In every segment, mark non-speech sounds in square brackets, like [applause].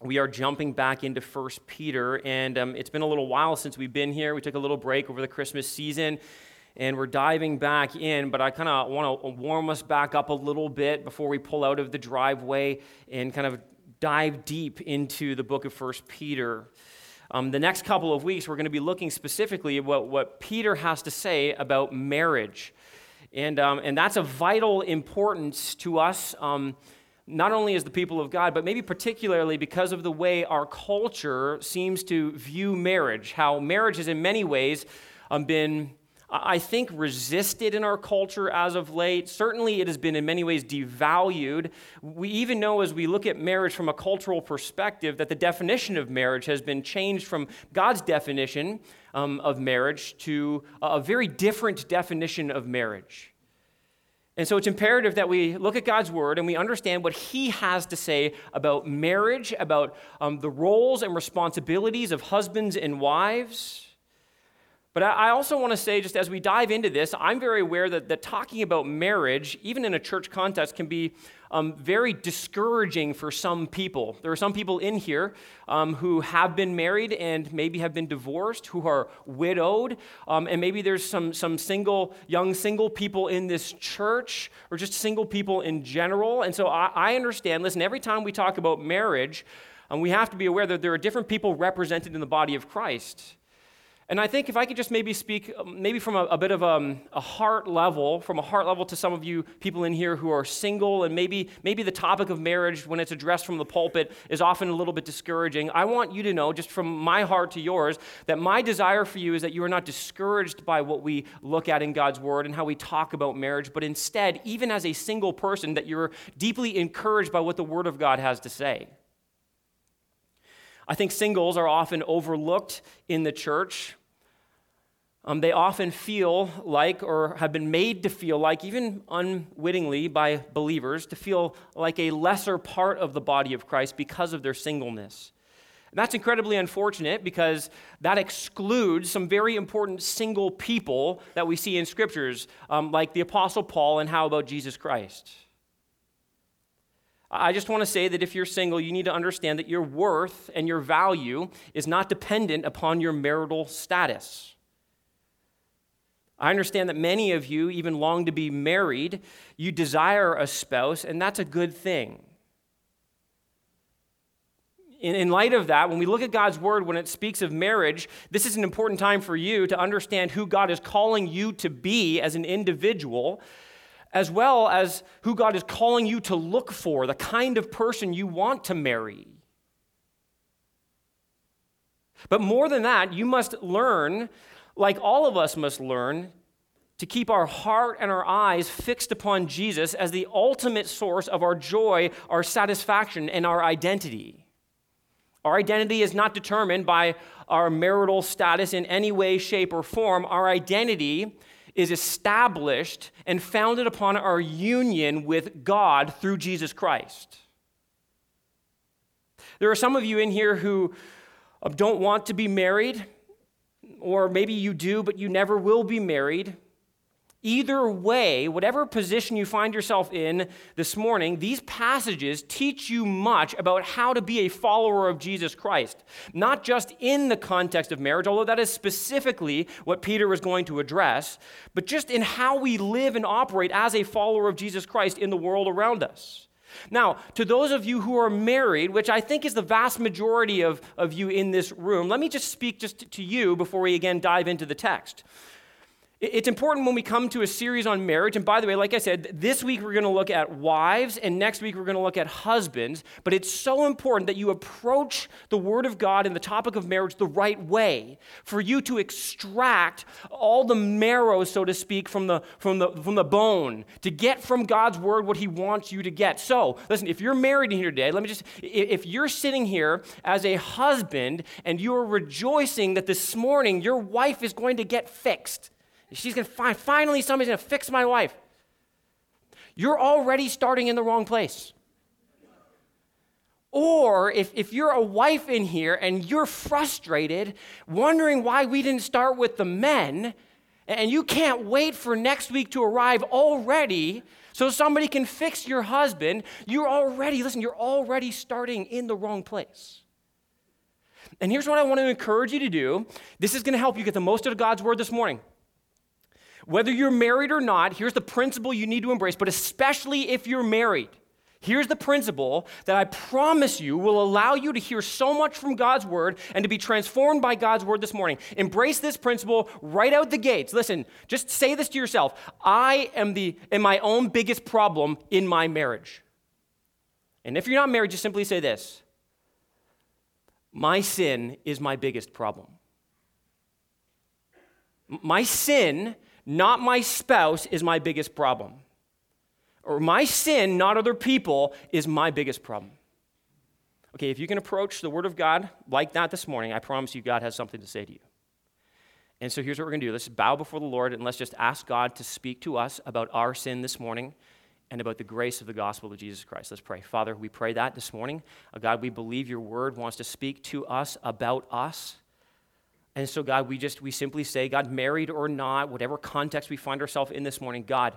we are jumping back into First Peter, and um, it's been a little while since we've been here. We took a little break over the Christmas season, and we're diving back in. But I kind of want to warm us back up a little bit before we pull out of the driveway and kind of dive deep into the book of First Peter. Um, the next couple of weeks, we're going to be looking specifically at what, what Peter has to say about marriage. And, um, and that's of vital importance to us. Not only as the people of God, but maybe particularly because of the way our culture seems to view marriage, how marriage has in many ways um, been, I think, resisted in our culture as of late. Certainly, it has been in many ways devalued. We even know as we look at marriage from a cultural perspective that the definition of marriage has been changed from God's definition um, of marriage to a very different definition of marriage. And so it's imperative that we look at God's word and we understand what He has to say about marriage, about um, the roles and responsibilities of husbands and wives. But I also want to say, just as we dive into this, I'm very aware that, that talking about marriage, even in a church context, can be um, very discouraging for some people. There are some people in here um, who have been married and maybe have been divorced, who are widowed, um, and maybe there's some, some single, young single people in this church, or just single people in general. And so I, I understand, listen, every time we talk about marriage, um, we have to be aware that there are different people represented in the body of Christ. And I think if I could just maybe speak, um, maybe from a, a bit of a, um, a, heart level, from a heart level to some of you people in here who are single, and maybe, maybe the topic of marriage, when it's addressed from the pulpit, is often a little bit discouraging. I want you to know, just from my heart to yours, that my desire for you is that you are not discouraged by what we look at in God's Word and how we talk about marriage, but instead, even as a single person, that you're deeply encouraged by what the Word of God has to say. I think singles are often overlooked in the church. Um, they often feel like, or have been made to feel like, even unwittingly by believers, to feel like a lesser part of the body of Christ because of their singleness. And that's incredibly unfortunate because that excludes some very important single people that we see in scriptures, um, like the Apostle Paul and how about Jesus Christ. I just want to say that if you're single, you need to understand that your worth and your value is not dependent upon your marital status. I understand that many of you even long to be married. You desire a spouse, and that's a good thing. In, in, light of that, when we look at God's word, when it speaks of marriage, this is an important time for you to understand who God is calling you to be as an individual, as well as who God is calling you to look for, the kind of person you want to marry. But more than that, you must learn like all of us must learn, to keep our heart and our eyes fixed upon Jesus as the ultimate source of our joy, our satisfaction, and our identity. Our identity is not determined by our marital status in any way, shape, or form. Our identity is established and founded upon our union with God through Jesus Christ. There are some of you in here who don't want to be married or maybe you do, but you never will be married. Either way, whatever position you find yourself in this morning, these passages teach you much about how to be a follower of Jesus Christ. Not just in the context of marriage, although that is specifically what Peter was going to address, but just in how we live and operate as a follower of Jesus Christ in the world around us. Now, to those of you who are married, which I think is the vast majority of, of you in this room, let me just speak just to you before we again dive into the text. It's important when we come to a series on marriage. And by the way, like I said, this week we're going to look at wives, and next week we're going to look at husbands. But it's so important that you approach the Word of God and the topic of marriage the right way for you to extract all the marrow, so to speak, from the, from the, from the bone, to get from God's Word what He wants you to get. So, listen, if you're married here today, let me just, if you're sitting here as a husband and you are rejoicing that this morning your wife is going to get fixed, She's going to find, finally, somebody's going to fix my wife. You're already starting in the wrong place. Or if, if you're a wife in here and you're frustrated, wondering why we didn't start with the men, and you can't wait for next week to arrive already so somebody can fix your husband, you're already, listen, you're already starting in the wrong place. And here's what I want to encourage you to do this is going to help you get the most out of God's word this morning. Whether you're married or not, here's the principle you need to embrace, but especially if you're married. Here's the principle that I promise you will allow you to hear so much from God's word and to be transformed by God's word this morning. Embrace this principle right out the gates. Listen, just say this to yourself I am, the, am my own biggest problem in my marriage. And if you're not married, just simply say this My sin is my biggest problem. My sin, not my spouse, is my biggest problem or my sin, not other people, is my biggest problem. Okay, if you can approach the Word of God like that this morning, I promise you God has something to say to you. And so here's what we're going to do let's bow before the Lord and let's just ask God to speak to us about our sin this morning and about the grace of the gospel of Jesus Christ. Let's pray. Father, we pray that this morning. Uh, God, we believe your word wants to speak to us about us. And so, God, we just, we simply say, God, married or not, whatever context we find ourselves in this morning, God,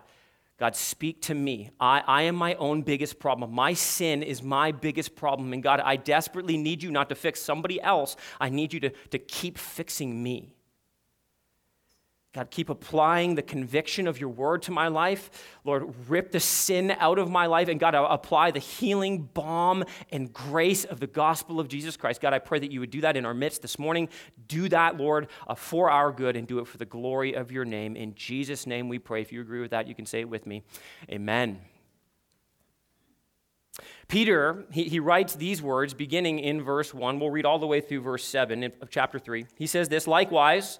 God, speak to me. I, I am my own biggest problem. My sin is my biggest problem. And God, I desperately need you not to fix somebody else. I need you to, to keep fixing me. God, keep applying the conviction of your word to my life. Lord, rip the sin out of my life. And God, apply the healing balm and grace of the gospel of Jesus Christ. God, I pray that you would do that in our midst this morning. Do that, Lord, uh, for our good and do it for the glory of your name. In Jesus' name we pray. If you agree with that, you can say it with me. Amen. Peter, he, he writes these words beginning in verse 1. We'll read all the way through verse 7 of chapter 3. He says this Likewise,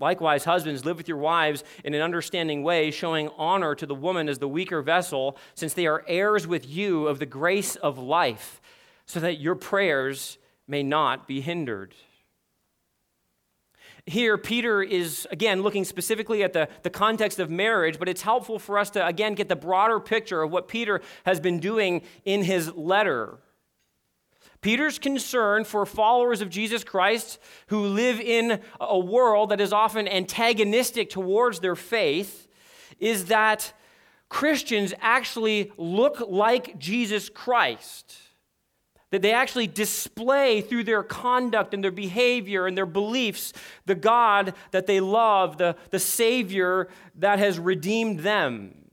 Likewise, husbands, live with your wives in an understanding way, showing honor to the woman as the weaker vessel, since they are heirs with you of the grace of life, so that your prayers may not be hindered. Here, Peter is, again, looking specifically at the, the context of marriage, but it's helpful for us to, again, get the broader picture of what Peter has been doing in his letter. Peter's concern for followers of Jesus Christ who live in a world that is often antagonistic towards their faith is that Christians actually look like Jesus Christ. That they actually display through their conduct and their behavior and their beliefs the God that they love, the, the Savior that has redeemed them.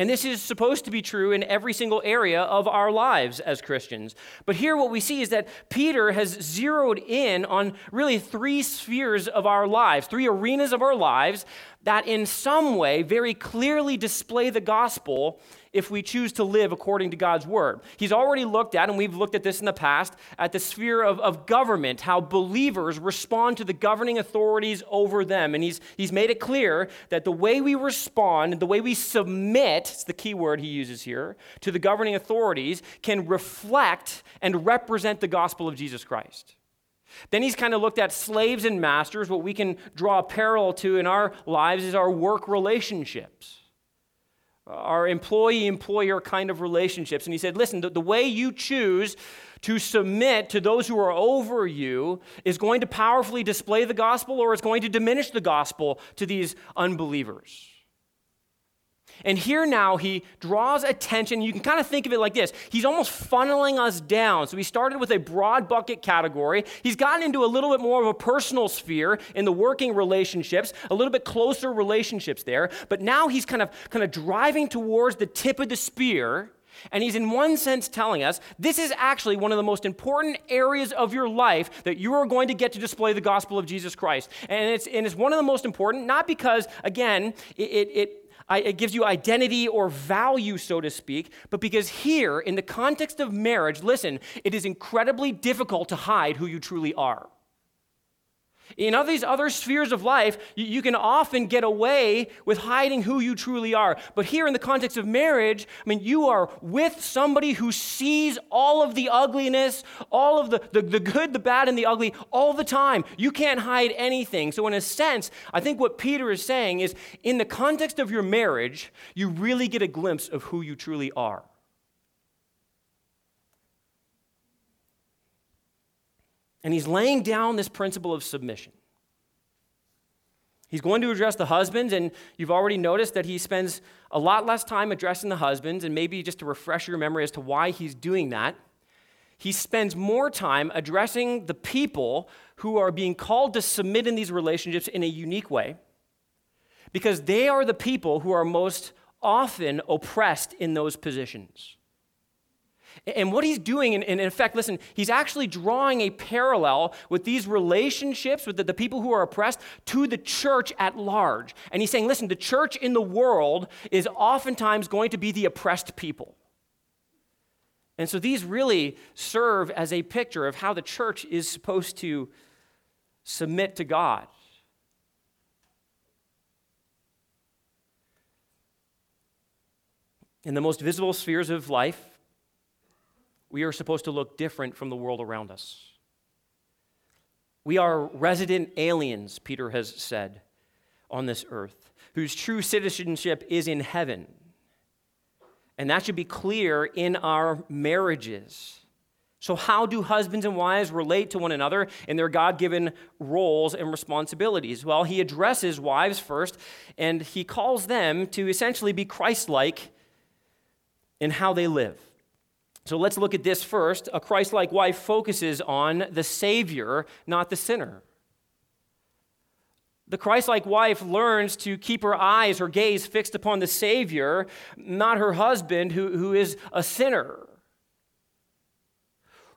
And this is supposed to be true in every single area of our lives as Christians. But here, what we see is that Peter has zeroed in on really three spheres of our lives, three arenas of our lives that, in some way, very clearly display the gospel if we choose to live according to God's word. He's already looked at, and we've looked at this in the past, at the sphere of, of government, how believers respond to the governing authorities over them. And he's, he's made it clear that the way we respond, and the way we submit, it's the key word he uses here, to the governing authorities can reflect and represent the gospel of Jesus Christ. Then he's kind of looked at slaves and masters. What we can draw a parallel to in our lives is our work relationships our employee employer kind of relationships. And he said, listen, the, the, way you choose to submit to those who are over you is going to powerfully display the gospel or it's going to diminish the gospel to these unbelievers. And here now he draws attention. You can kind of think of it like this he's almost funneling us down. So he started with a broad bucket category. He's gotten into a little bit more of a personal sphere in the working relationships, a little bit closer relationships there. But now he's kind of kind of driving towards the tip of the spear And he's, in one sense, telling us this is actually one of the most important areas of your life that you are going to get to display the gospel of Jesus Christ. And it's, and it's one of the most important, not because, again, it, it, it gives you identity or value, so to speak, but because here, in the context of marriage, listen, it is incredibly difficult to hide who you truly are. In all these other spheres of life, you, you, can often get away with hiding who you truly are. But here, in the context of marriage, I mean, you are with somebody who sees all of the ugliness, all of the, the, the good, the bad, and the ugly all the time. You can't hide anything. So, in a sense, I think what Peter is saying is in the context of your marriage, you really get a glimpse of who you truly are. And he's laying down this principle of submission. He's going to address the husbands, and you've already noticed that he spends a lot less time addressing the husbands, and maybe just to refresh your memory as to why he's doing that, he spends more time addressing the people who are being called to submit in these relationships in a unique way, because they are the people who are most often oppressed in those positions. And what he's doing, and in, effect, listen, he's actually drawing a parallel with these relationships with the, the, people who are oppressed to the church at large. And he's saying, listen, the church in the world is oftentimes going to be the oppressed people. And so these really serve as a picture of how the church is supposed to submit to God. In the most visible spheres of life, we are supposed to look different from the world around us. We are resident aliens, Peter has said, on this earth, whose true citizenship is in heaven. And that should be clear in our marriages. So, how do husbands and wives relate to one another in their God given roles and responsibilities? Well, he addresses wives first, and he calls them to essentially be Christ like in how they live. So let's look at this first. A Christ like wife focuses on the Savior, not the sinner. The Christ like wife learns to keep her eyes, her gaze fixed upon the Savior, not her husband, who, who is a sinner.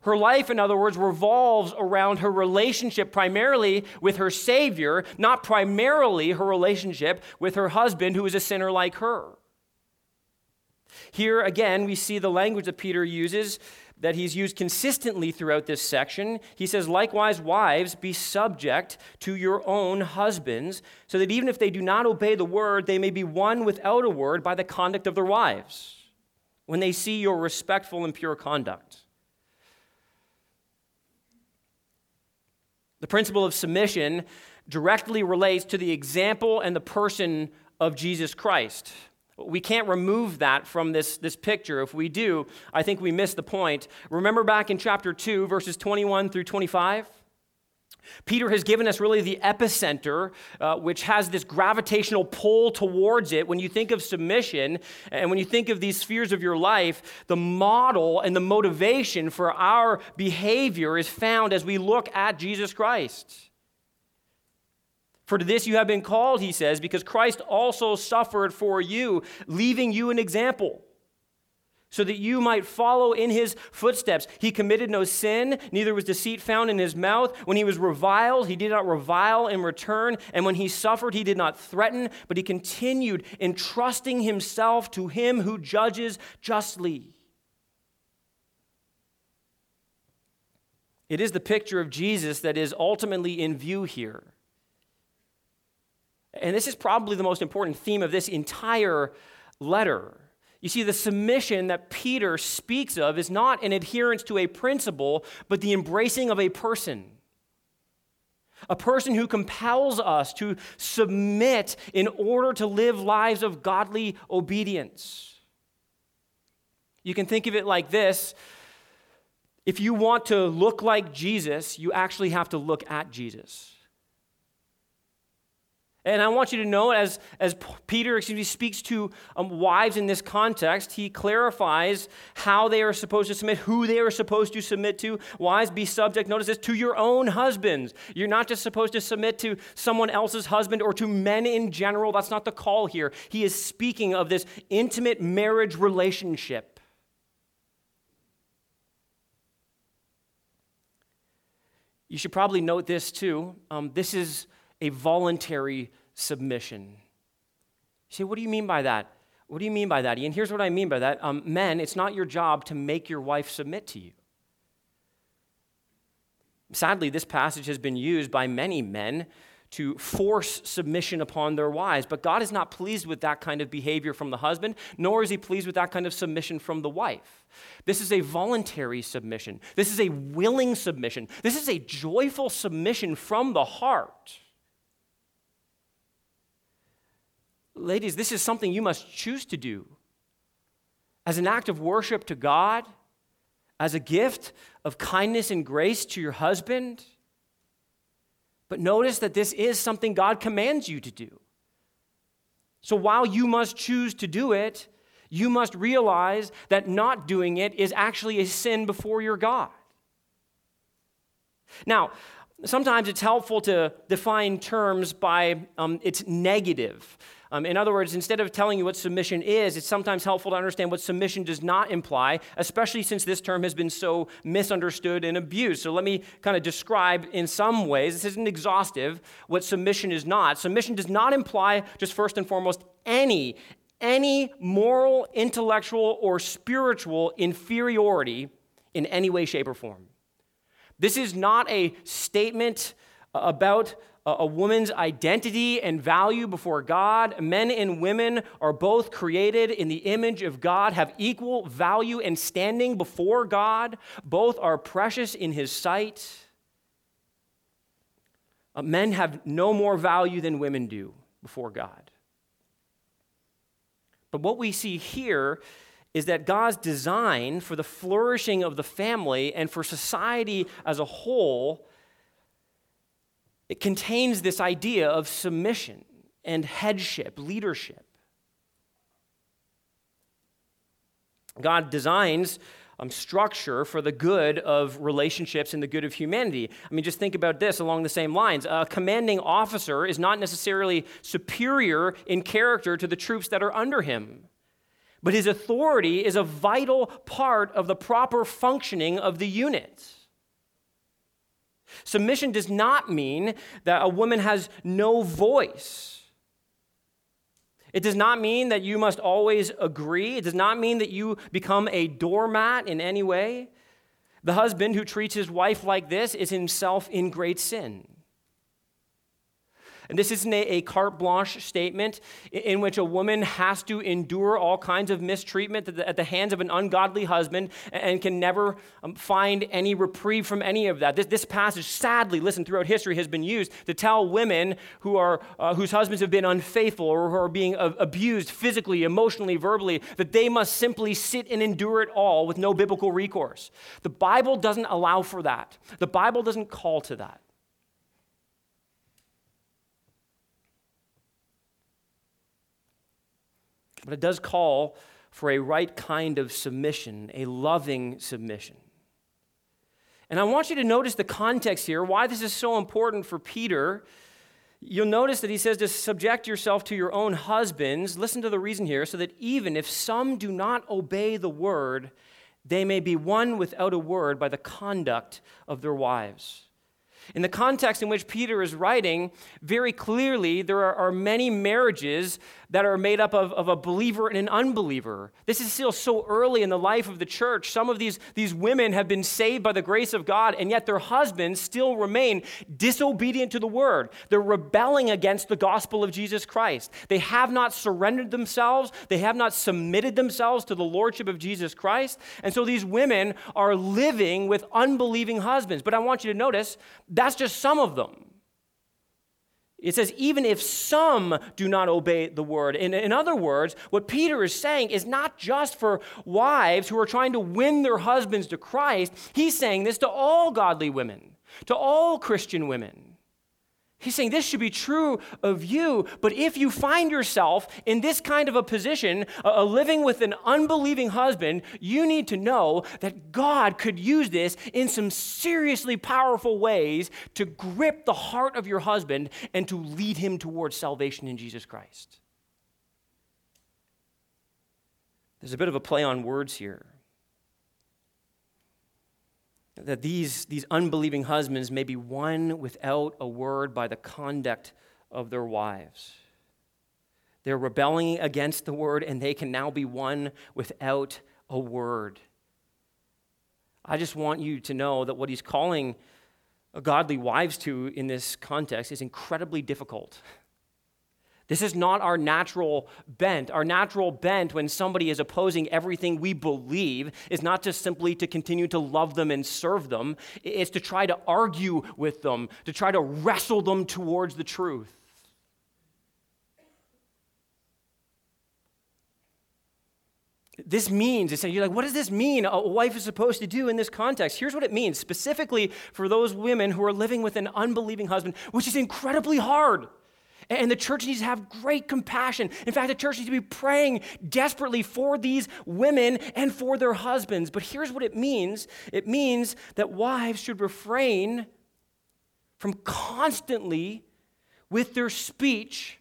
Her life, in other words, revolves around her relationship primarily with her Savior, not primarily her relationship with her husband, who is a sinner like her. Here again, we see the language that Peter uses that he's used consistently throughout this section. He says, Likewise, wives, be subject to your own husbands, so that even if they do not obey the word, they may be won without a word by the conduct of their wives, when they see your respectful and pure conduct. The principle of submission directly relates to the example and the person of Jesus Christ. We can't remove that from this, this picture. If we do, I think we miss the point. Remember back in chapter 2, verses 21 through 25? Peter has given us really the epicenter, uh, which has this gravitational pull towards it. When you think of submission and when you think of these spheres of your life, the model and the motivation for our behavior is found as we look at Jesus Christ. For to this you have been called, he says, because Christ also suffered for you, leaving you an example, so that you might follow in his footsteps. He committed no sin, neither was deceit found in his mouth. When he was reviled, he did not revile in return. And when he suffered, he did not threaten, but he continued entrusting himself to him who judges justly. It is the picture of Jesus that is ultimately in view here. And this is probably the most important theme of this entire letter. You see, the submission that Peter speaks of is not an adherence to a principle, but the embracing of a person. A person who compels us to submit in order to live lives of godly obedience. You can think of it like this if you want to look like Jesus, you actually have to look at Jesus. And I want you to know, as, as Peter excuse me, speaks to um, wives in this context, he clarifies how they are supposed to submit, who they are supposed to submit to. Wives, be subject, notice this, to your own husbands. You're not just supposed to submit to someone else's husband or to men in general. That's not the call here. He is speaking of this intimate marriage relationship. You should probably note this too. Um, this is a voluntary submission. You say, what do you mean by that? What do you mean by that, Ian? Here's what I mean by that. Um, men, it's not your job to make your wife submit to you. Sadly, this passage has been used by many men to force submission upon their wives. But God is not pleased with that kind of behavior from the husband, nor is he pleased with that kind of submission from the wife. This is a voluntary submission. This is a willing submission. This is a joyful submission from the heart. Ladies, this is something you must choose to do as an act of worship to God, as a gift of kindness and grace to your husband. But notice that this is something God commands you to do. So while you must choose to do it, you must realize that not doing it is actually a sin before your God. Now, sometimes it's helpful to define terms by um, its negative. Um, in other words, instead of telling you what submission is, it's sometimes helpful to understand what submission does not imply, especially since this term has been so misunderstood and abused. So let me kind of describe in some ways, this isn't exhaustive, what submission is not. Submission does not imply, just first and foremost, any, any moral, intellectual, or spiritual inferiority in any way, shape, or form. This is not a statement about a woman's identity and value before God. Men and women are both created in the image of God, have equal value and standing before God. Both are precious in His sight. Uh, men have no more value than women do before God. But what we see here is that God's design for the flourishing of the family and for society as a whole it contains this idea of submission and headship, leadership. God designs um, structure for the good of relationships and the good of humanity. I mean, just think about this along the same lines. A commanding officer is not necessarily superior in character to the troops that are under him, but his authority is a vital part of the proper functioning of the unit. Submission does not mean that a woman has no voice. It does not mean that you must always agree. It does not mean that you become a doormat in any way. The husband who treats his wife like this is himself in great sin. And this isn't a, a carte blanche statement in which a woman has to endure all kinds of mistreatment at the, at the hands of an ungodly husband and can never um, find any reprieve from any of that. This, this, passage, sadly, listen, throughout history has been used to tell women who are, uh, whose husbands have been unfaithful or who are being uh, abused physically, emotionally, verbally, that they must simply sit and endure it all with no biblical recourse. The Bible doesn't allow for that, the Bible doesn't call to that. But it does call for a right kind of submission, a loving submission. And I want you to notice the context here, why this is so important for Peter. You'll notice that he says to subject yourself to your own husbands. Listen to the reason here, so that even if some do not obey the word, they may be won without a word by the conduct of their wives. In the context in which Peter is writing, very clearly there are, are, many marriages that are made up of, of a believer and an unbeliever. This is still so early in the life of the church. Some of these, these women have been saved by the grace of God, and yet their husbands still remain disobedient to the word. They're rebelling against the gospel of Jesus Christ. They have not surrendered themselves, they have not submitted themselves to the lordship of Jesus Christ. And so these women are living with unbelieving husbands. But I want you to notice that's just some of them. It says, even if some do not obey the word. In, in other words, what Peter is saying is not just for wives who are trying to win their husbands to Christ, he's saying this to all godly women, to all Christian women. He's saying this should be true of you, but if you find yourself in this kind of a position, a living with an unbelieving husband, you need to know that God could use this in some seriously powerful ways to grip the heart of your husband and to lead him towards salvation in Jesus Christ. There's a bit of a play on words here. That these, these unbelieving husbands may be won without a word by the conduct of their wives. They're rebelling against the word, and they can now be won without a word. I just want you to know that what he's calling godly wives to in this context is incredibly difficult. This is not our natural bent. Our natural bent when somebody is opposing everything we believe is not just simply to continue to love them and serve them, it's to try to argue with them, to try to wrestle them towards the truth. This means, you're like, what does this mean a wife is supposed to do in this context? Here's what it means specifically for those women who are living with an unbelieving husband, which is incredibly hard. And the church needs to have great compassion. In fact, the church needs to be praying desperately for these women and for their husbands. But here's what it means it means that wives should refrain from constantly, with their speech,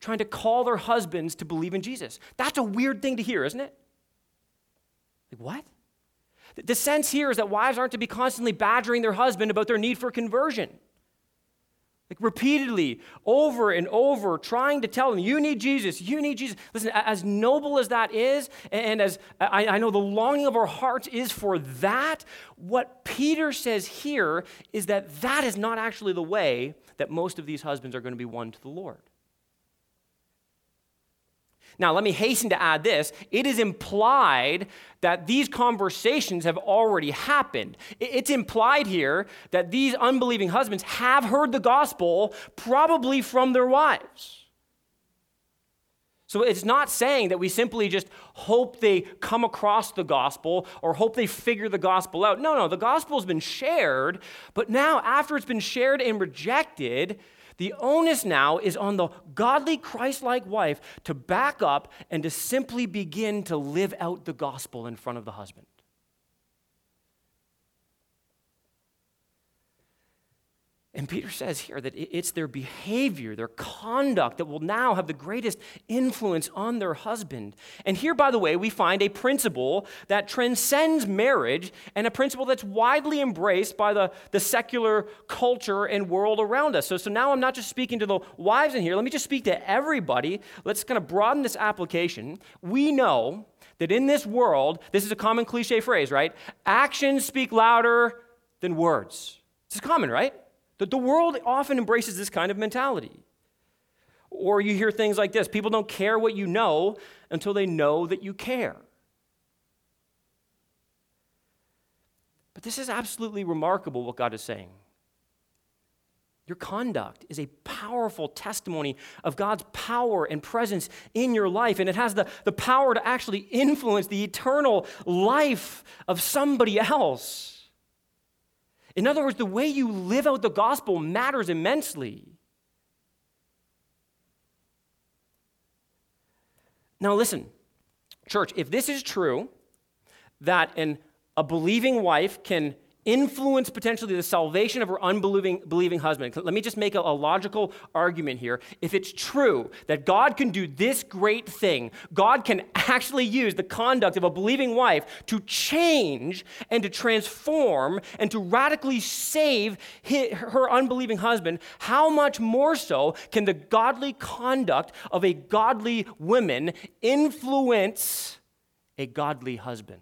trying to call their husbands to believe in Jesus. That's a weird thing to hear, isn't it? Like, what? The sense here is that wives aren't to be constantly badgering their husband about their need for conversion. Like repeatedly, over and over, trying to tell them, you need Jesus, you need Jesus. Listen, as noble as that is, and as I, know the longing of our hearts is for that, what Peter says here is that that is not actually the way that most of these husbands are going to be won to the Lord. Now, let me hasten to add this. It is implied that these conversations have already happened. It's implied here that these unbelieving husbands have heard the gospel, probably from their wives. So it's not saying that we simply just hope they come across the gospel or hope they figure the gospel out. No, no, the gospel has been shared, but now after it's been shared and rejected, the onus now is on the godly Christ like wife to back up and to simply begin to live out the gospel in front of the husband. And Peter says here that it's their behavior, their conduct that will now have the greatest influence on their husband. And here, by the way, we find a principle that transcends marriage and a principle that's widely embraced by the, the secular culture and world around us. So, so now I'm not just speaking to the wives in here, let me just speak to everybody. Let's kind of broaden this application. We know that in this world, this is a common cliche phrase, right? Actions speak louder than words. This is common, right? That the world often embraces this kind of mentality. Or you hear things like this people don't care what you know until they know that you care. But this is absolutely remarkable what God is saying. Your conduct is a powerful testimony of God's power and presence in your life, and it has the, the power to actually influence the eternal life of somebody else. In other words, the way you live out the gospel matters immensely. Now, listen, church, if this is true, that an, a believing wife can influence potentially the salvation of her unbelieving believing husband. Let me just make a, a, logical argument here. If it's true that God can do this great thing, God can actually use the conduct of a believing wife to change and to transform and to radically save his, her unbelieving husband, how much more so can the godly conduct of a godly woman influence a godly husband?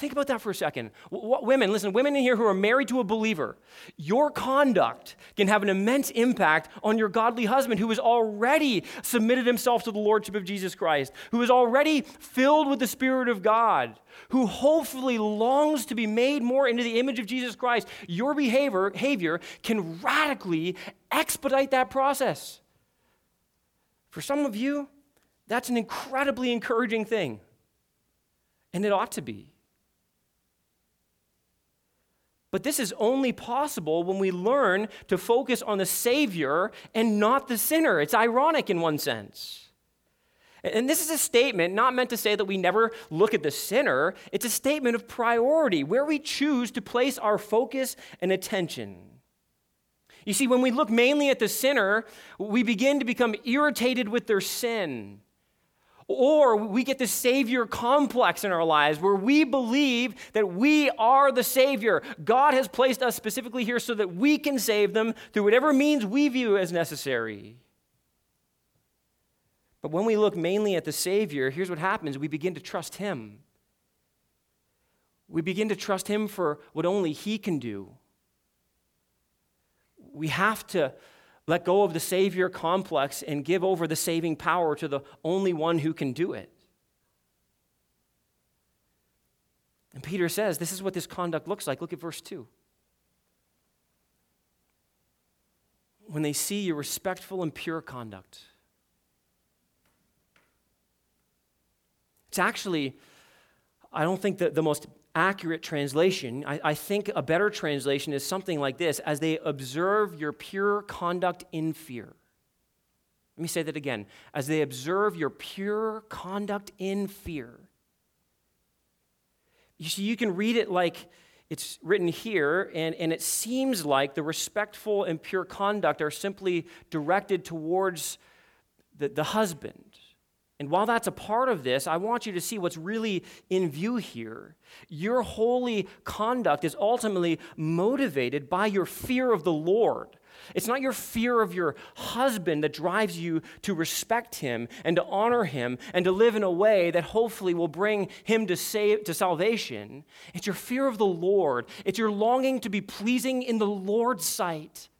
Think about that for a second. W- women, listen, women in here who are married to a believer, your conduct can have an immense impact on your godly husband who has already submitted himself to the lordship of Jesus Christ, who is already filled with the Spirit of God, who hopefully longs to be made more into the image of Jesus Christ. Your behavior, behavior can radically expedite that process. For some of you, that's an incredibly encouraging thing, and it ought to be. But this is only possible when we learn to focus on the Savior and not the sinner. It's ironic in one sense. And this is a statement not meant to say that we never look at the sinner. It's a statement of priority, where we choose to place our focus and attention. You see, when we look mainly at the sinner, we begin to become irritated with their sin Or we get the Savior complex in our lives where we believe that we are the Savior. God has placed us specifically here so that we can save them through whatever means we view as necessary. But when we look mainly at the Savior, here's what happens we begin to trust Him. We begin to trust Him for what only He can do. We have to let go of the Savior complex and give over the saving power to the only one who can do it. And Peter says, This is what this conduct looks like. Look at verse 2. When they see your respectful and pure conduct, it's actually, I don't think that the most accurate translation, I, I, think a better translation is something like this as they observe your pure conduct in fear. Let me say that again. As they observe your pure conduct in fear. You see, you can read it like it's written here, and, and it seems like the respectful and pure conduct are simply directed towards the, the husband. And while that's a part of this, I want you to see what's really in view here. Your holy conduct is ultimately motivated by your fear of the Lord. It's not your fear of your husband that drives you to respect him and to honor him and to live in a way that hopefully will bring him to, save, to salvation. It's your fear of the Lord. It's your longing to be pleasing in the Lord's sight.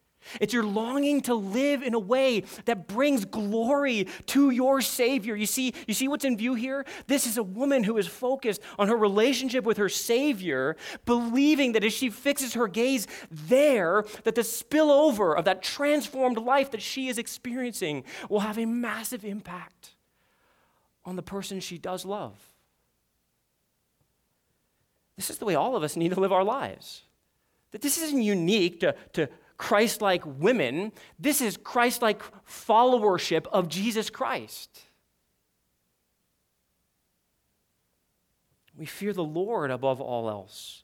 It's your longing to live in a way that brings glory to your Savior. You see, you see what's in view here? This is a woman who is focused on her relationship with her Savior, believing that as she fixes her gaze there, that the spillover of that transformed life that she is experiencing will have a massive impact on the person she does love. This is the way all of us need to live our lives. That this isn't unique to, to Christ like women. This is Christ like followership of Jesus Christ. We fear the Lord above all else.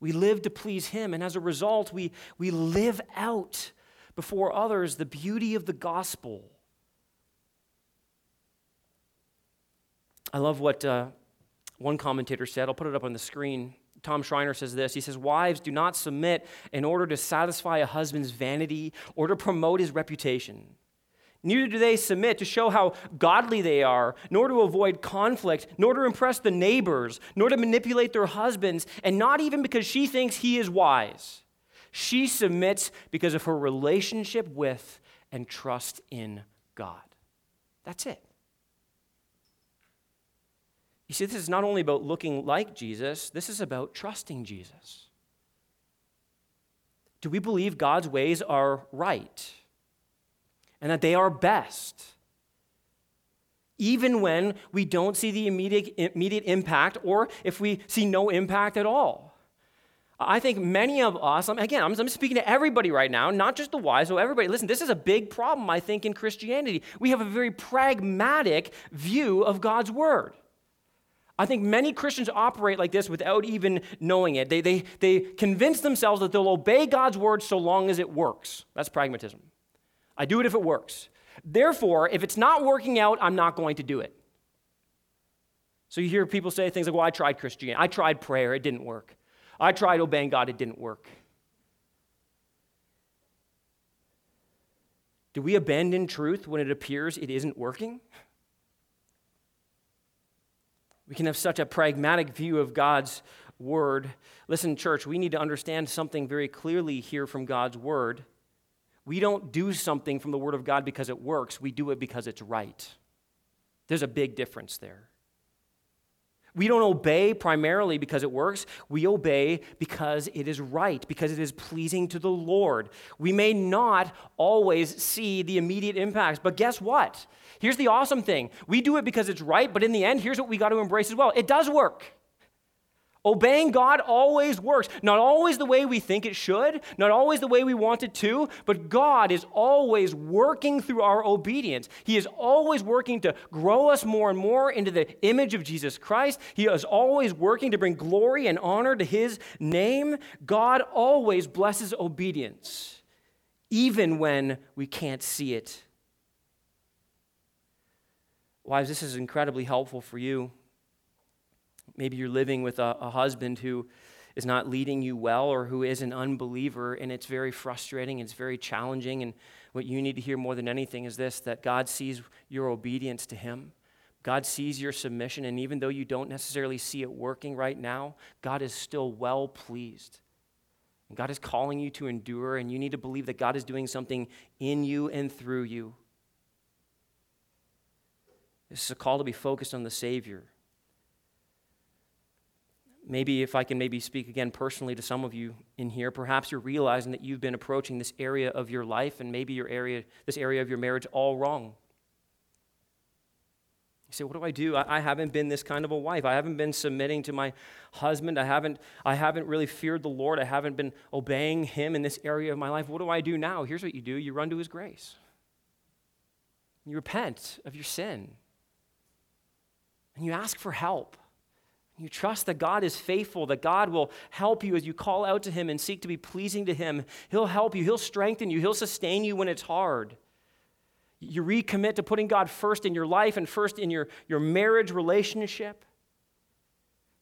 We live to please Him, and as a result, we, we live out before others the beauty of the gospel. I love what uh, one commentator said. I'll put it up on the screen. Tom Schreiner says this. He says, Wives, do not submit in order to satisfy a husband's vanity or to promote his reputation. Neither do they submit to show how godly they are, nor to avoid conflict, nor to impress the neighbors, nor to manipulate their husbands, and not even because she thinks he is wise. She submits because of her relationship with and trust in God. That's it. You see, this is not only about looking like Jesus, this is about trusting Jesus. Do we believe God's ways are right and that they are best? Even when we don't see the immediate, immediate impact or if we see no impact at all. I think many of us, again, I'm, I'm speaking to everybody right now, not just the wise, so everybody. Listen, this is a big problem, I think, in Christianity. We have a very pragmatic view of God's word. I think many Christians operate like this without even knowing it. They, they, they convince themselves that they'll obey God's word so long as it works. That's pragmatism. I do it if it works. Therefore, if it's not working out, I'm not going to do it. So you hear people say things like, well, I tried Christianity. I tried prayer. It didn't work. I tried obeying God. It didn't work. Do we abandon truth when it appears it isn't working? We can have such a pragmatic view of God's word. Listen, church, we need to understand something very clearly here from God's word. We don't do something from the word of God because it works, we do it because it's right. There's a big difference there. We don't obey primarily because it works. We obey because it is right, because it is pleasing to the Lord. We may not always see the immediate impacts, but guess what? Here's the awesome thing we do it because it's right, but in the end, here's what we got to embrace as well it does work. Obeying God always works. Not always the way we think it should, not always the way we want it to, but God is always working through our obedience. He is always working to grow us more and more into the image of Jesus Christ. He is always working to bring glory and honor to His name. God always blesses obedience, even when we can't see it Wives, this is incredibly helpful for you. Maybe you're living with a, a husband who is not leading you well or who is an unbeliever, and it's very frustrating, it's very challenging. And what you need to hear more than anything is this that God sees your obedience to Him. God sees your submission, and even though you don't necessarily see it working right now, God is still well pleased. God is calling you to endure, and you need to believe that God is doing something in you and through you. This is a call to be focused on the Savior. Maybe if I can maybe speak again personally to some of you in here, perhaps you're realizing that you've been approaching this area of your life and maybe your area, this area of your marriage all wrong. You say, what do I do? I, I haven't been this kind of a wife. I haven't been submitting to my husband. I haven't, I haven't really feared the Lord. I haven't been obeying him in this area of my life. What do I do now? Here's what you do you run to his grace. You repent of your sin. And you ask for help. You trust that God is faithful, that God will help you as you call out to Him and seek to be pleasing to Him. He'll help you, He'll strengthen you, He'll sustain you when it's hard. You recommit to putting God first in your life and first in your, your marriage relationship.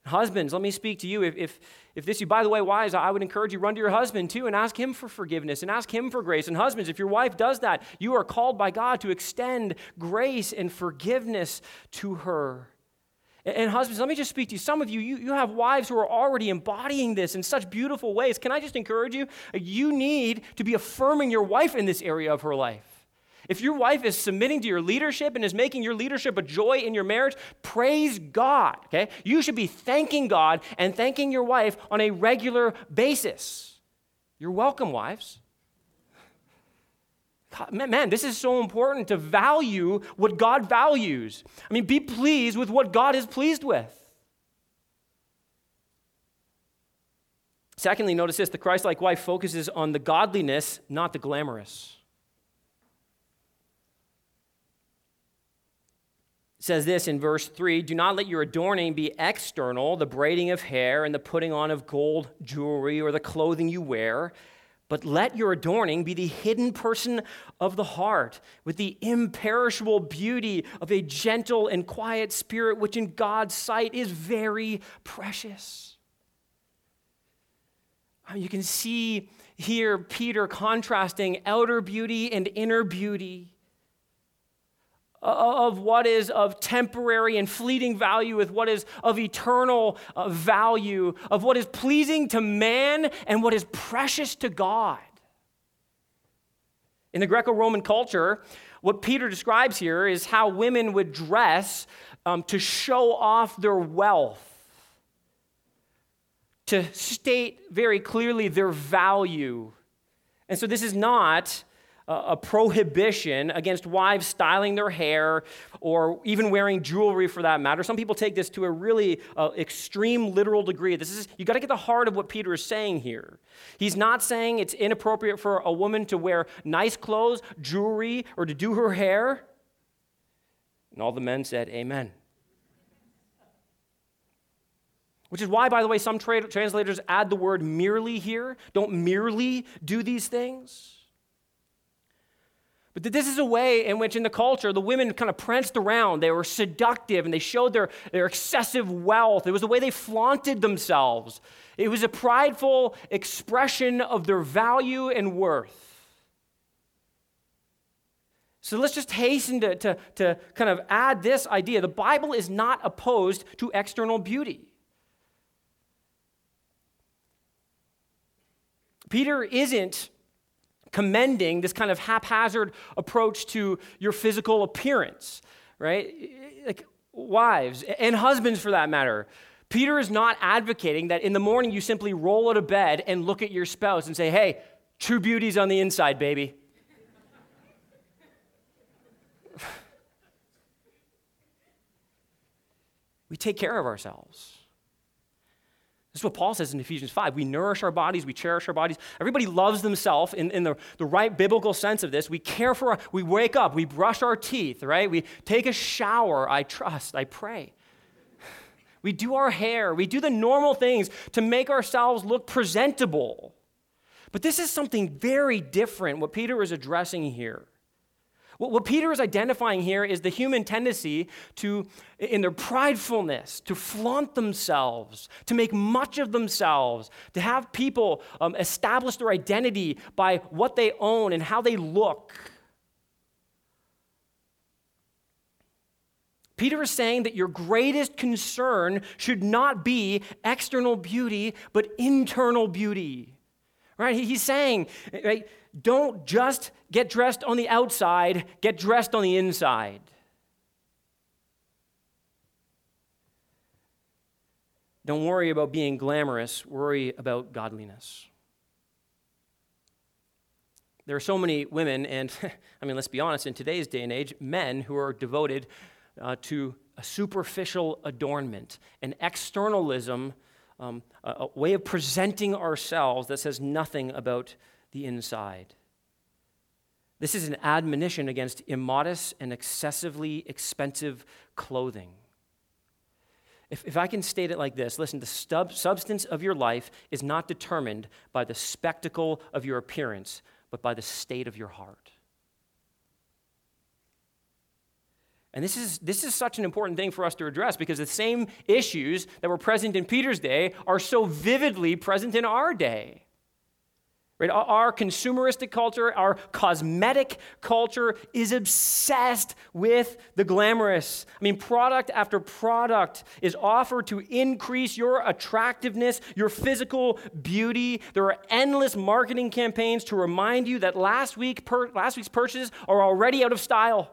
Husbands, let me speak to you. If, if, if this you, by the way, wise, I would encourage you run to your husband too and ask him for forgiveness and ask him for grace. And husbands, if your wife does that, you are called by God to extend grace and forgiveness to her. And husbands, let me just speak to you. Some of you, you, you have wives who are already embodying this in such beautiful ways. Can I just encourage you? You need to be affirming your wife in this area of her life. If your wife is submitting to your leadership and is making your leadership a joy in your marriage, praise God, okay? You should be thanking God and thanking your wife on a regular basis. You're welcome, wives. Man, this is so important to value what God values. I mean, be pleased with what God is pleased with. Secondly, notice this the Christ like wife focuses on the godliness, not the glamorous. Says this in verse 3 Do not let your adorning be external, the braiding of hair and the putting on of gold jewelry or the clothing you wear but let your adorning be the hidden person of the heart, with the imperishable beauty of a gentle and quiet spirit, which in God's sight is very precious. You can see here Peter contrasting outer beauty and inner beauty of what is of temporary and fleeting value with what is of eternal uh, value, of what is pleasing to man and what is precious to God. In the Greco Roman culture, what Peter describes here is how women would dress um, to show off their wealth, to state very clearly their value. And so this is not a prohibition against wives styling their hair or even wearing jewelry for that matter. Some people take this to a really uh, extreme literal degree. This is you got to get the heart of what Peter is saying here. He's not saying it's inappropriate for a woman to wear nice clothes, jewelry, or to do her hair. And all the men said, "Amen." Which is why, by the way, some tra- translators add the word merely here. Don't merely do these things. But this is a way in which, in the culture, the women kind of pranced around. They were seductive and they showed their, their excessive wealth. It was the way they flaunted themselves. It was a prideful expression of their value and worth. So let's just hasten to, to, to kind of add this idea. The Bible is not opposed to external beauty. Peter isn't commending this kind of haphazard approach to your physical appearance, right? Like wives and husbands for that matter. Peter is not advocating that in the morning you simply roll out of bed and look at your spouse and say, hey, true beauty's on the inside, baby. [laughs] we take care of ourselves. This is what Paul says in Ephesians 5. We nourish our bodies, we cherish our bodies. Everybody loves themselves in, in the, the right biblical sense of this. We care for, our, we wake up, we brush our teeth, right? We take a shower, I trust, I pray. [sighs] We do our hair, we do the normal things to make ourselves look presentable. But this is something very different, what Peter is addressing here. What, Peter is identifying here is the human tendency to, in their pridefulness, to flaunt themselves, to make much of themselves, to have people um, establish their identity by what they own and how they look. Peter is saying that your greatest concern should not be external beauty, but internal beauty. Right? He's saying, right, don't just get dressed on the outside, get dressed on the inside. Don't worry about being glamorous, worry about godliness. There are so many women, and [laughs] I mean, let's be honest, in today's day and age, men who are devoted uh, to a superficial adornment, an externalism, um, a, a way of presenting ourselves that says nothing about the inside. This is an admonition against immodest and excessively expensive clothing. If, if I can state it like this listen, the stub, substance of your life is not determined by the spectacle of your appearance, but by the state of your heart. And this is, this is such an important thing for us to address because the same issues that were present in Peter's day are so vividly present in our day. Right? Our consumeristic culture, our cosmetic culture is obsessed with the glamorous. I mean, product after product is offered to increase your attractiveness, your physical beauty. There are endless marketing campaigns to remind you that last, week per, last week's purchases are already out of style.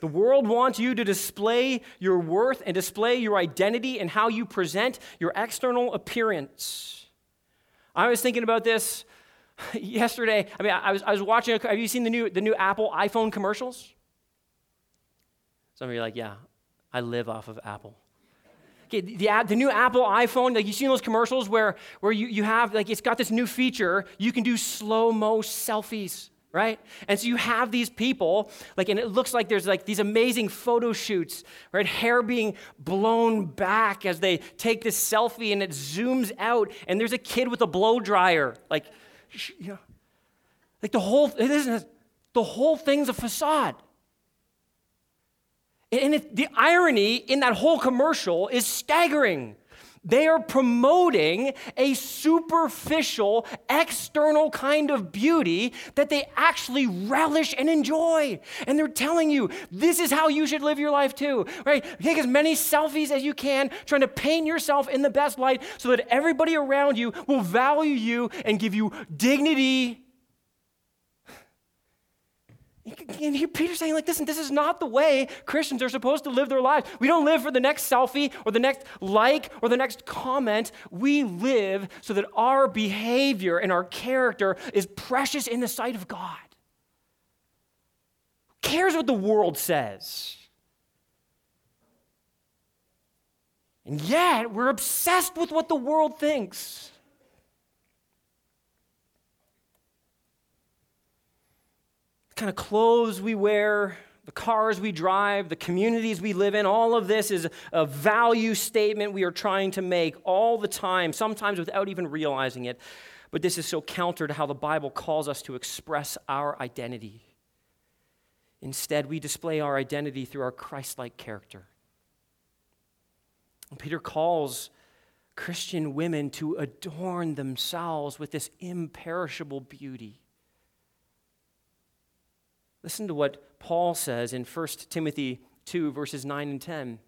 The world wants you to display your worth and display your identity and how you present your external appearance. I was thinking about this [laughs] yesterday. I mean, I was, I was watching, a, have you seen the new, the new Apple iPhone commercials? Some of you are like, yeah, I live off of Apple. Okay, the, the new Apple iPhone, like you see those commercials where, where you, you have, like, it's got this new feature, you can do slow mo selfies right? And so you have these people, like, and it looks like there's like these amazing photo shoots, right? Hair being blown back as they take this selfie and it zooms out, and there's a kid with a blow dryer, like, you know, like the whole, it isn't, the whole thing's a facade. And the irony in that whole commercial is staggering. They are promoting a superficial, external kind of beauty that they actually relish and enjoy. And they're telling you, this is how you should live your life too, right? Take as many selfies as you can, trying to paint yourself in the best light so that everybody around you will value you and give you dignity and here Peter's saying, like, listen, this is not the way Christians are supposed to live their lives. We don't live for the next selfie or the next like or the next comment. We live so that our behavior and our character is precious in the sight of God. Who cares what the world says? And yet, we're obsessed with what the world thinks. Kind of clothes we wear, the cars we drive, the communities we live in, all of this is a value statement we are trying to make all the time, sometimes without even realizing it. But this is so counter to how the Bible calls us to express our identity. Instead, we display our identity through our Christ like character. And Peter calls Christian women to adorn themselves with this imperishable beauty. Listen to what Paul says in 1 Timothy 2, verses 9 and 10.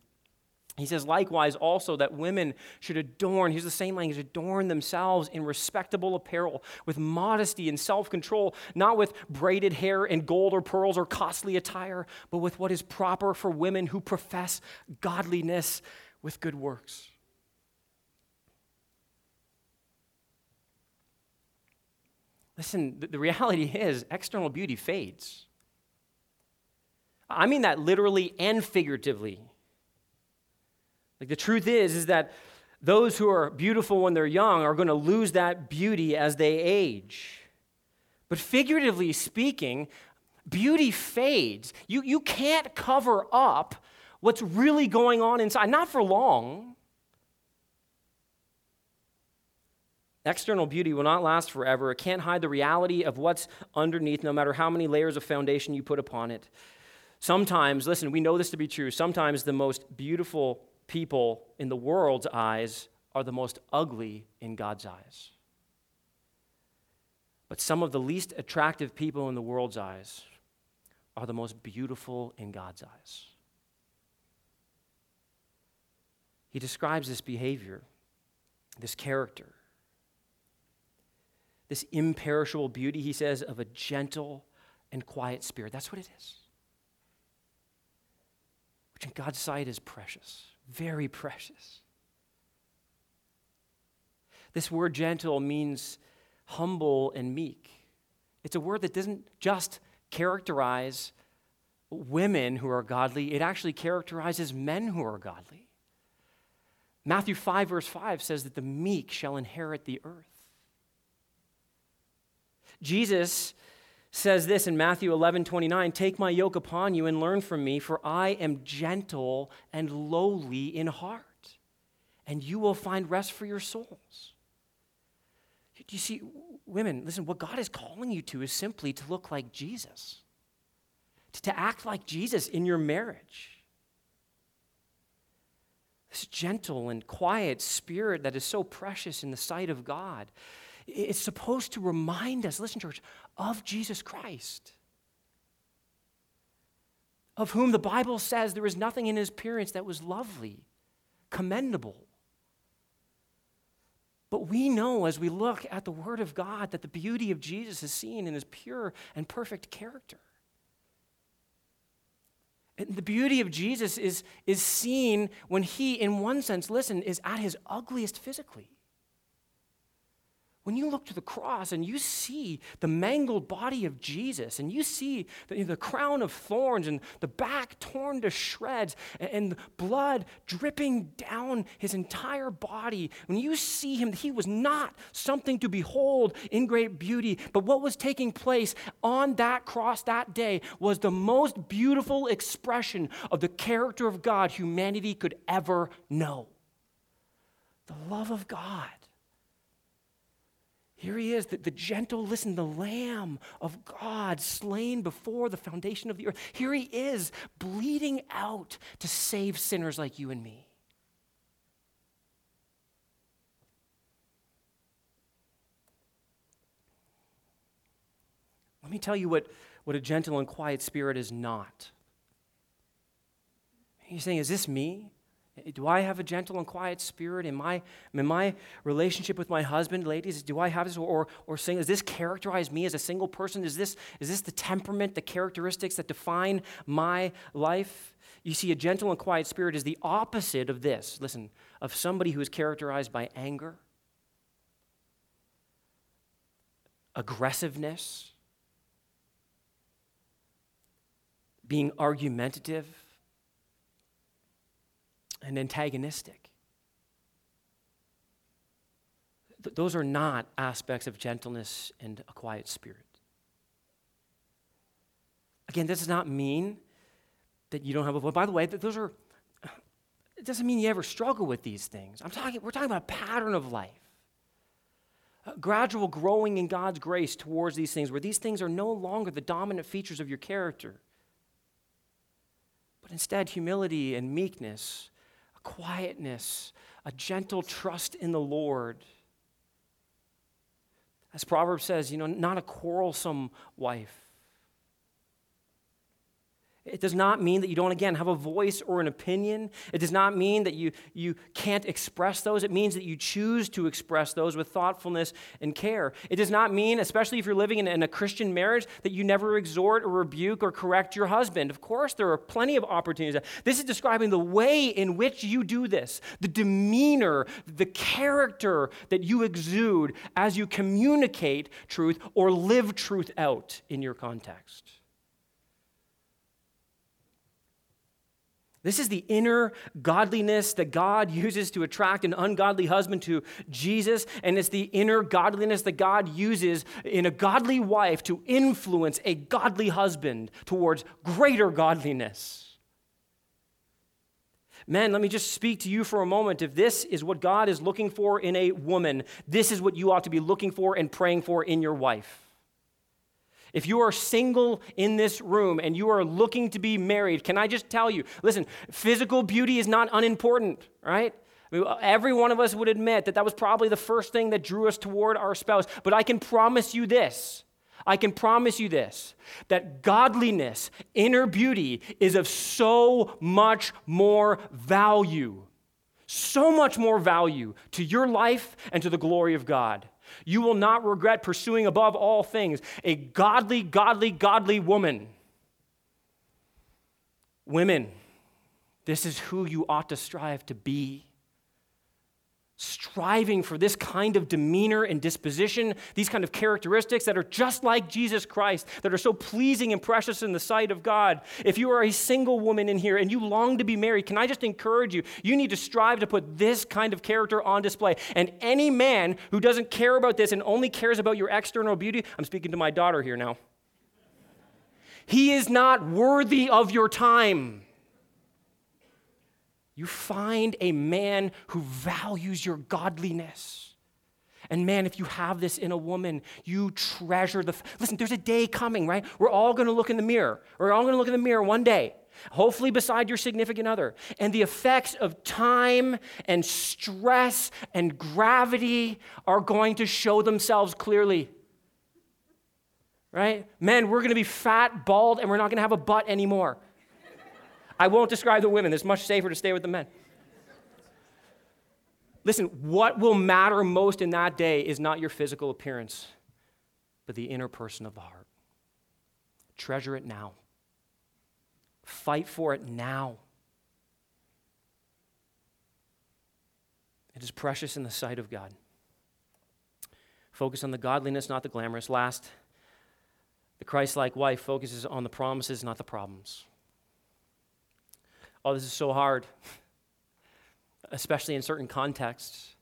He says, likewise, also that women should adorn, here's the same language, adorn themselves in respectable apparel, with modesty and self control, not with braided hair and gold or pearls or costly attire, but with what is proper for women who profess godliness with good works. Listen, the reality is external beauty fades. I mean that literally and figuratively. Like the truth is is that those who are beautiful when they're young are going to lose that beauty as they age. But figuratively speaking, beauty fades. You, you can't cover up what's really going on inside, not for long. External beauty will not last forever. It can't hide the reality of what's underneath, no matter how many layers of foundation you put upon it. Sometimes, listen, we know this to be true. Sometimes the most beautiful people in the world's eyes are the most ugly in God's eyes. But some of the least attractive people in the world's eyes are the most beautiful in God's eyes. He describes this behavior, this character, this imperishable beauty, he says, of a gentle and quiet spirit. That's what it is. God's sight is precious, very precious. This word gentle means humble and meek. It's a word that doesn't just characterize women who are godly, it actually characterizes men who are godly. Matthew 5, verse 5 says that the meek shall inherit the earth. Jesus says this in Matthew 11, 29 Take my yoke upon you and learn from me, for I am gentle and lowly in heart, and you will find rest for your souls. You see, women, listen, what God is calling you to is simply to look like Jesus, to act like Jesus in your marriage. This gentle and quiet spirit that is so precious in the sight of God. It's supposed to remind us, listen, church, of Jesus Christ, of whom the Bible says there is nothing in his appearance that was lovely, commendable. But we know as we look at the Word of God that the beauty of Jesus is seen in his pure and perfect character. And the beauty of Jesus is, is seen when he, in one sense, listen, is at his ugliest physically. When you look to the cross and you see the mangled body of Jesus and you see the, the, crown of thorns and the back torn to shreds and, and blood dripping down his entire body, when you see him, he was not something to behold in great beauty, but what was taking place on that cross that day was the most beautiful expression of the character of God humanity could ever know. The love of God here he is, the, the, gentle, listen, the Lamb of God slain before the foundation of the earth. Here he is, bleeding out to save sinners like you and me. Let me tell you what, what a gentle and quiet spirit is not. He's saying, Is this me? Do I have a gentle and quiet spirit in my, in my relationship with my husband, ladies? Do I have this? Or, or saying, does this characterize me as a single person? Is this, is this the temperament, the characteristics that define my life? You see, a gentle and quiet spirit is the opposite of this. Listen, of somebody who is characterized by anger, aggressiveness, being argumentative and antagonistic. Th- those are not aspects of gentleness and a quiet spirit. Again, this does not mean that you don't have a voice. By the way, those are, it doesn't mean you ever struggle with these things. I'm talking, we're talking about a pattern of life. A gradual growing in God's grace towards these things, where these things are no longer the dominant features of your character, but instead humility and meekness quietness, a gentle trust in the Lord. As Proverbs says, you know, not a quarrelsome wife, it does not mean that you don't, again, have a voice or an opinion. It does not mean that you, you can't express those. It means that you choose to express those with thoughtfulness and care. It does not mean, especially if you're living in, in a Christian marriage, that you never exhort or rebuke or correct your husband. Of course, there are plenty of opportunities. This is describing the way in which you do this, the demeanor, the character that you exude as you communicate truth or live truth out in your context. This is the inner godliness that God uses to attract an ungodly husband to Jesus, and it's the inner godliness that God uses in a godly wife to influence a godly husband towards greater godliness. Men, let me just speak to you for a moment. If this is what God is looking for in a woman, this is what you ought to be looking for and praying for in your wife. If you are single in this room and you are looking to be married, can I just tell you listen, physical beauty is not unimportant, right? I mean, every one of us would admit that that was probably the first thing that drew us toward our spouse. But I can promise you this I can promise you this that godliness, inner beauty, is of so much more value, so much more value to your life and to the glory of God. You will not regret pursuing above all things a godly, godly, godly woman. Women, this is who you ought to strive to be striving for this kind of demeanor and disposition, these kind of characteristics that are just like Jesus Christ, that are so pleasing and precious in the sight of God. If you are a single woman in here and you long to be married, can I just encourage you? You need to strive to put this kind of character on display. And any man who doesn't care about this and only cares about your external beauty, I'm speaking to my daughter here now, he is not worthy of your time. You find a man who values your godliness. And man, if you have this in a woman, you treasure the. Listen, there's a day coming, right? We're all going to look in the mirror. We're all going to look in the mirror one day, hopefully beside your significant other. And the effects of time and stress and gravity are going to show themselves clearly. Right? Men, we're going to be fat, bald, and we're not going to have a butt anymore. I won't describe the women. It's much safer to stay with the men. Listen, what will matter most in that day is not your physical appearance, but the inner person of the heart. Treasure it now. Fight for it now. It is precious in the sight of God. Focus on the godliness, not the glamorous. Last, the Christ like wife focuses on the promises, not the problems. Oh, this is so hard, [laughs] especially in certain contexts.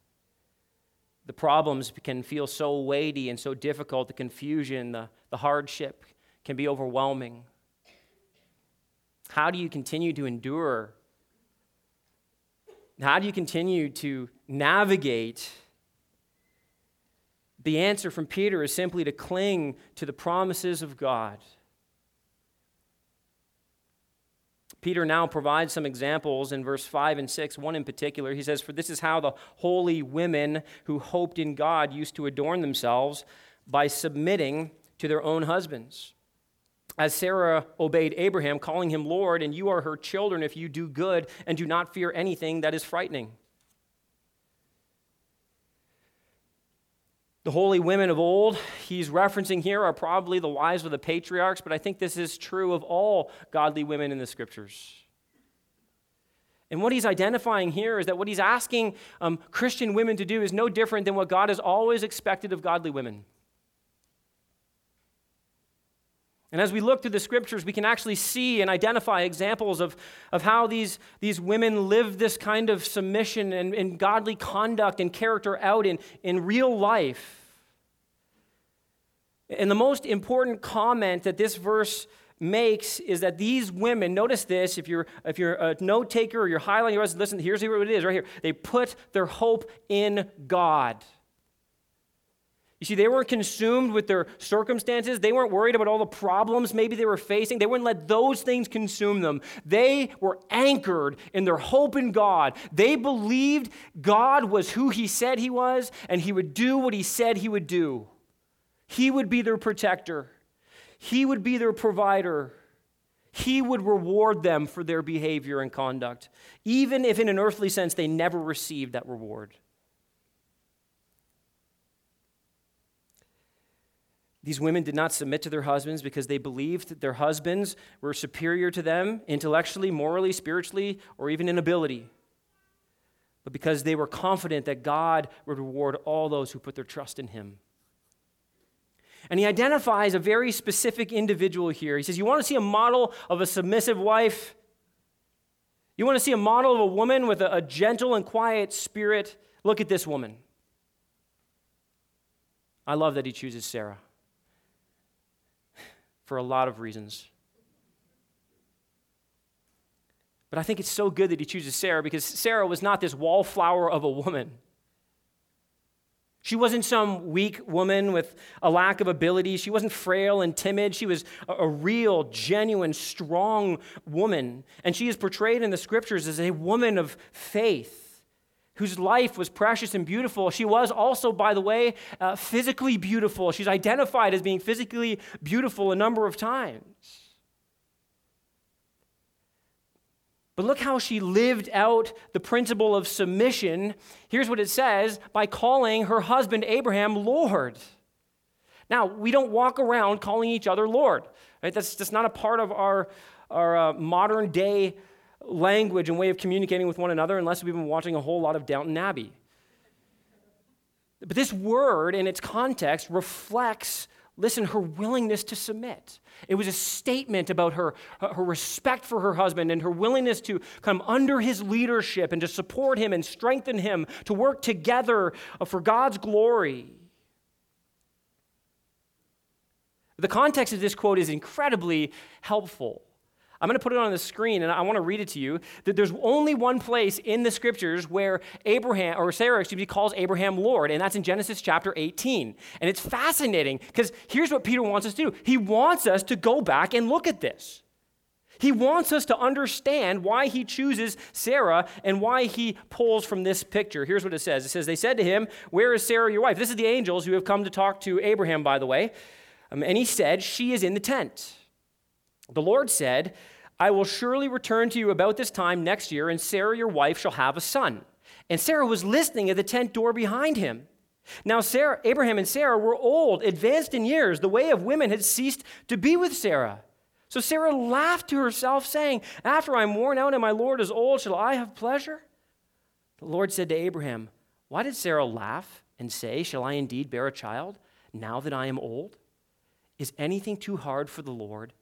The problems can feel so weighty and so difficult. The confusion, the, the hardship can be overwhelming. How do you continue to endure? How do you continue to navigate? The answer from Peter is simply to cling to the promises of God. Peter now provides some examples in verse 5 and 6, one in particular. He says, For this is how the holy women who hoped in God used to adorn themselves by submitting to their own husbands. As Sarah obeyed Abraham, calling him Lord, and you are her children if you do good and do not fear anything that is frightening. The holy women of old he's referencing here are probably the wives of the patriarchs, but I think this is true of all godly women in the scriptures. And what he's identifying here is that what he's asking um, Christian women to do is no different than what God has always expected of godly women. And as we look through the scriptures, we can actually see and identify examples of, of how these, these women live this kind of submission and, and godly conduct and character out in, in real life. And the most important comment that this verse makes is that these women, notice this, if you're, if you're a note taker or you're highlighting listen, here's what it is right here. They put their hope in God. You see, they weren't consumed with their circumstances. They weren't worried about all the problems maybe they were facing. They wouldn't let those things consume them. They were anchored in their hope in God. They believed God was who He said He was, and He would do what He said He would do. He would be their protector, He would be their provider. He would reward them for their behavior and conduct, even if in an earthly sense they never received that reward. These women did not submit to their husbands because they believed that their husbands were superior to them intellectually, morally, spiritually, or even in ability, but because they were confident that God would reward all those who put their trust in Him. And he identifies a very specific individual here. He says, You want to see a model of a submissive wife? You want to see a model of a woman with a, a gentle and quiet spirit? Look at this woman. I love that he chooses Sarah for a lot of reasons. But I think it's so good that he chooses Sarah because Sarah was not this wallflower of a woman. She wasn't some weak woman with a lack of ability. She wasn't frail and timid. She was a, real, genuine, strong woman. And she is portrayed in the scriptures as a woman of faith whose life was precious and beautiful. She was also, by the way, uh, physically beautiful. She's identified as being physically beautiful a number of times. But look how she lived out the principle of submission. Here's what it says by calling her husband Abraham Lord. Now, we don't walk around calling each other Lord. Right? That's just not a part of our, our uh, modern day language and way of communicating with one another unless we've been watching a whole lot of Downton Abbey. But this word in its context reflects listen, her willingness to submit. It was a statement about her, her respect for her husband and her willingness to come under his leadership and to support him and strengthen him, to work together for God's glory. The context of this quote is incredibly helpful. I'm going to put it on the screen and I want to read it to you. That there's only one place in the scriptures where Abraham, or Sarah, excuse me, calls Abraham Lord, and that's in Genesis chapter 18. And it's fascinating because here's what Peter wants us to do he wants us to go back and look at this. He wants us to understand why he chooses Sarah and why he pulls from this picture. Here's what it says It says, They said to him, Where is Sarah, your wife? This is the angels who have come to talk to Abraham, by the way. Um, and he said, She is in the tent. The Lord said, I will surely return to you about this time next year, and Sarah, your wife, shall have a son. And Sarah was listening at the tent door behind him. Now, Sarah, Abraham and Sarah were old, advanced in years. The way of women had ceased to be with Sarah. So Sarah laughed to herself, saying, After I'm worn out and my Lord is old, shall I have pleasure? The Lord said to Abraham, Why did Sarah laugh and say, Shall I indeed bear a child now that I am old? Is anything too hard for the Lord?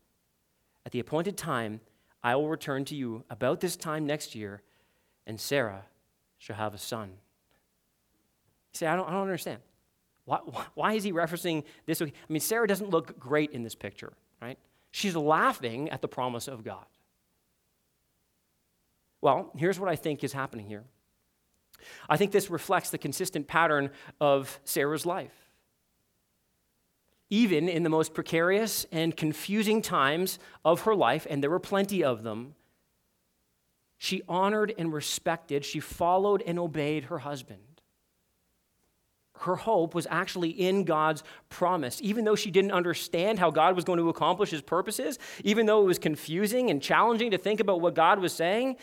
At the appointed time, I will return to you about this time next year, and Sarah shall have a son. You say, I don't, I don't understand. Why, why is he referencing this? I mean, Sarah doesn't look great in this picture, right? She's laughing at the promise of God. Well, here's what I think is happening here. I think this reflects the consistent pattern of Sarah's life even in the most precarious and confusing times of her life, and there were plenty of them, she honored and respected, she followed and obeyed her husband. Her hope was actually in God's promise. Even though she didn't understand how God was going to accomplish his purposes, even though it was confusing and challenging to think about what God was saying,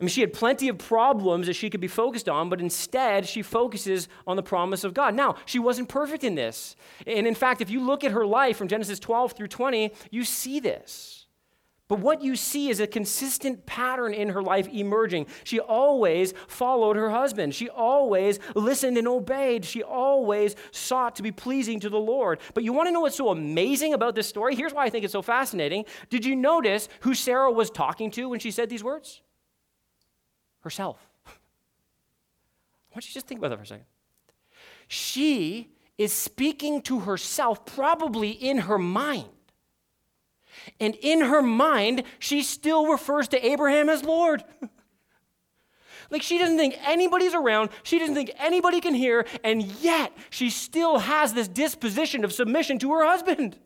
I mean, she had plenty of problems that she could be focused on, but instead she focuses on the promise of God. Now, she wasn't perfect in this. And in fact, if you look at her life from Genesis 12 through 20, you see this. But what you see is a consistent pattern in her life emerging. She always followed her husband. She always listened and obeyed. She always sought to be pleasing to the Lord. But you want to know what's so amazing about this story? Here's why I think it's so fascinating. Did you notice who Sarah was talking to when she said these words? Herself. [laughs] I want you just think about that for a second. She is speaking to herself, probably in her mind. And in her mind, she still refers to Abraham as Lord. [laughs] like she doesn't think anybody's around, she doesn't think anybody can hear, and yet she still has this disposition of submission to her husband.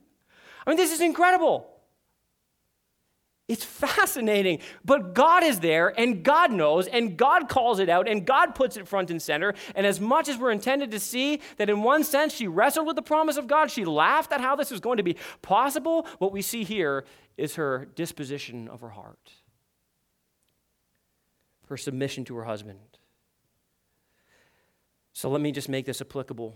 I mean, this is incredible. It's fascinating. But God is there, and God knows, and God calls it out, and God puts it front and center. And as much as we're intended to see that in one sense she wrestled with the promise of God, she laughed at how this was going to be possible, what we see here is her disposition of her heart, her submission to her husband. So let me just make this applicable.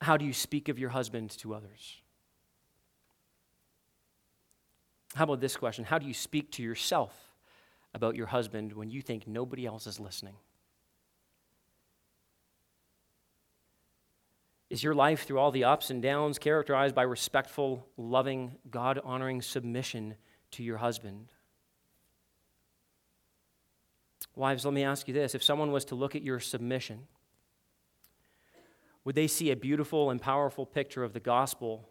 How do you speak of your husband to others? How about this question? How do you speak to yourself about your husband when you think nobody else is listening? Is your life through all the ups and downs characterized by respectful, loving, God honoring submission to your husband? Wives, let me ask you this. If someone was to look at your submission, would they see a beautiful and powerful picture of the gospel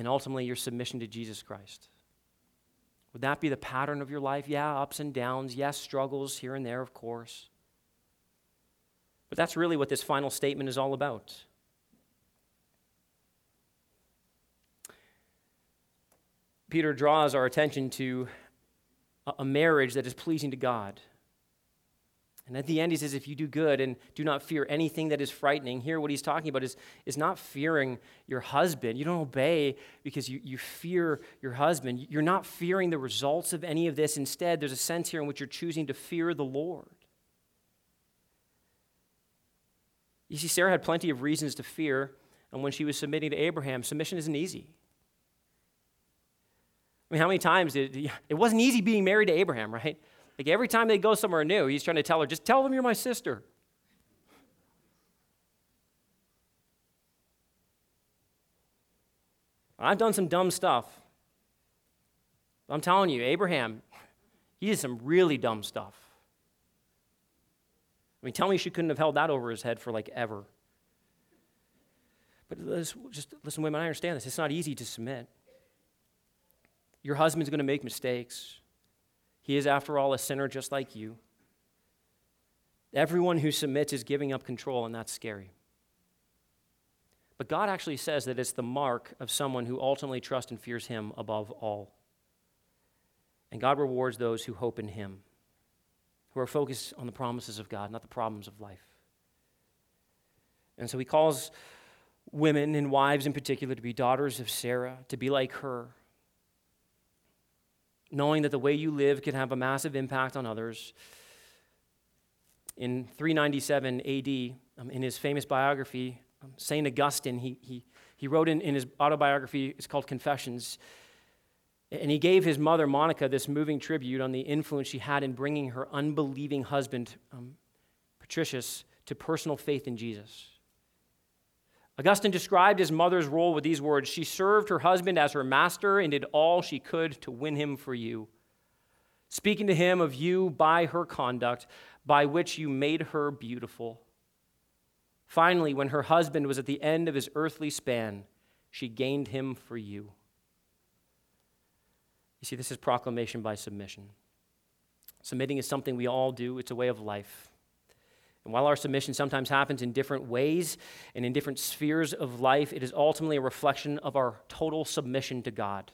and ultimately your submission to Jesus Christ. Would that be the pattern of your life? Yeah, ups and downs. Yes, struggles here and there, of course. But that's really what this final statement is all about. Peter draws our attention to a marriage that is pleasing to God. And at the end, he says, if you do good and do not fear anything that is frightening, here what he's talking about is, is not fearing your husband. You don't obey because you, you fear your husband. You're not fearing the results of any of this. Instead, there's a sense here in which you're choosing to fear the Lord. You see, Sarah had plenty of reasons to fear, and when she was submitting to Abraham, submission isn't easy. I mean, how many times did it wasn't easy being married to Abraham, right? Like every time they go somewhere new, he's trying to tell her, just tell them you're my sister. I've done some dumb stuff. I'm telling you, Abraham, he did some really dumb stuff. I mean, tell me she couldn't have held that over his head for like ever. But just listen, women, I understand this. It's not easy to submit. Your husband's going to make mistakes. He is, after all, a sinner just like you. Everyone who submits is giving up control, and that's scary. But God actually says that it's the mark of someone who ultimately trusts and fears Him above all. And God rewards those who hope in Him, who are focused on the promises of God, not the problems of life. And so He calls women and wives in particular to be daughters of Sarah, to be like her, knowing that the way you live can have a massive impact on others. In 397 AD, um, in his famous biography, um, St. Augustine, he, he, he wrote in, in his autobiography, it's called Confessions, and he gave his mother, Monica, this moving tribute on the influence she had in bringing her unbelieving husband, um, Patricius, to personal faith in Jesus. Augustine described his mother's role with these words She served her husband as her master and did all she could to win him for you, speaking to him of you by her conduct, by which you made her beautiful. Finally, when her husband was at the end of his earthly span, she gained him for you. You see, this is proclamation by submission. Submitting is something we all do, it's a way of life. And while our submission sometimes happens in different ways and in different spheres of life, it is ultimately a reflection of our total submission to God.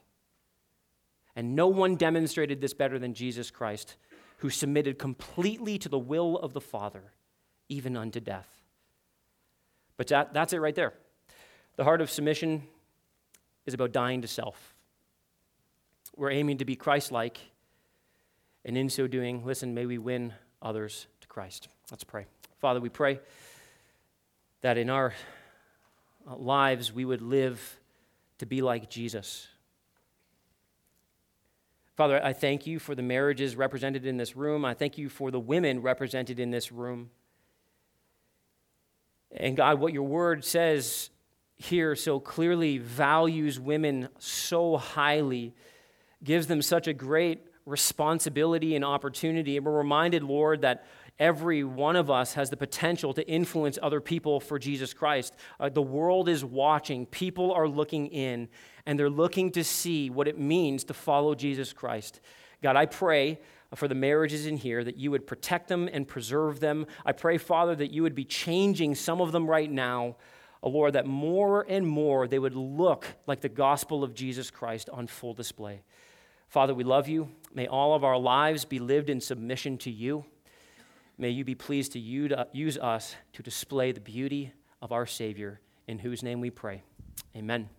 And no one demonstrated this better than Jesus Christ, who submitted completely to the will of the Father, even unto death. But that, that's it right there. The heart of submission is about dying to self. We're aiming to be Christ like, and in so doing, listen, may we win others to Christ. Let's pray. Father, we pray that in our lives we would live to be like Jesus. Father, I thank you for the marriages represented in this room. I thank you for the women represented in this room. And God, what your word says here so clearly values women so highly, gives them such a great responsibility and opportunity. And we're reminded, Lord, that every one of us has the potential to influence other people for Jesus Christ. Uh, the world is watching, people are looking in, and they're looking to see what it means to follow Jesus Christ. God, I pray for the marriages in here that you would protect them and preserve them. I pray, Father, that you would be changing some of them right now. Oh, Lord, that more and more they would look like the gospel of Jesus Christ on full display. Father, we love you. May all of our lives be lived in submission to you. May you be pleased to use us to display the beauty of our Savior, in whose name we pray. Amen.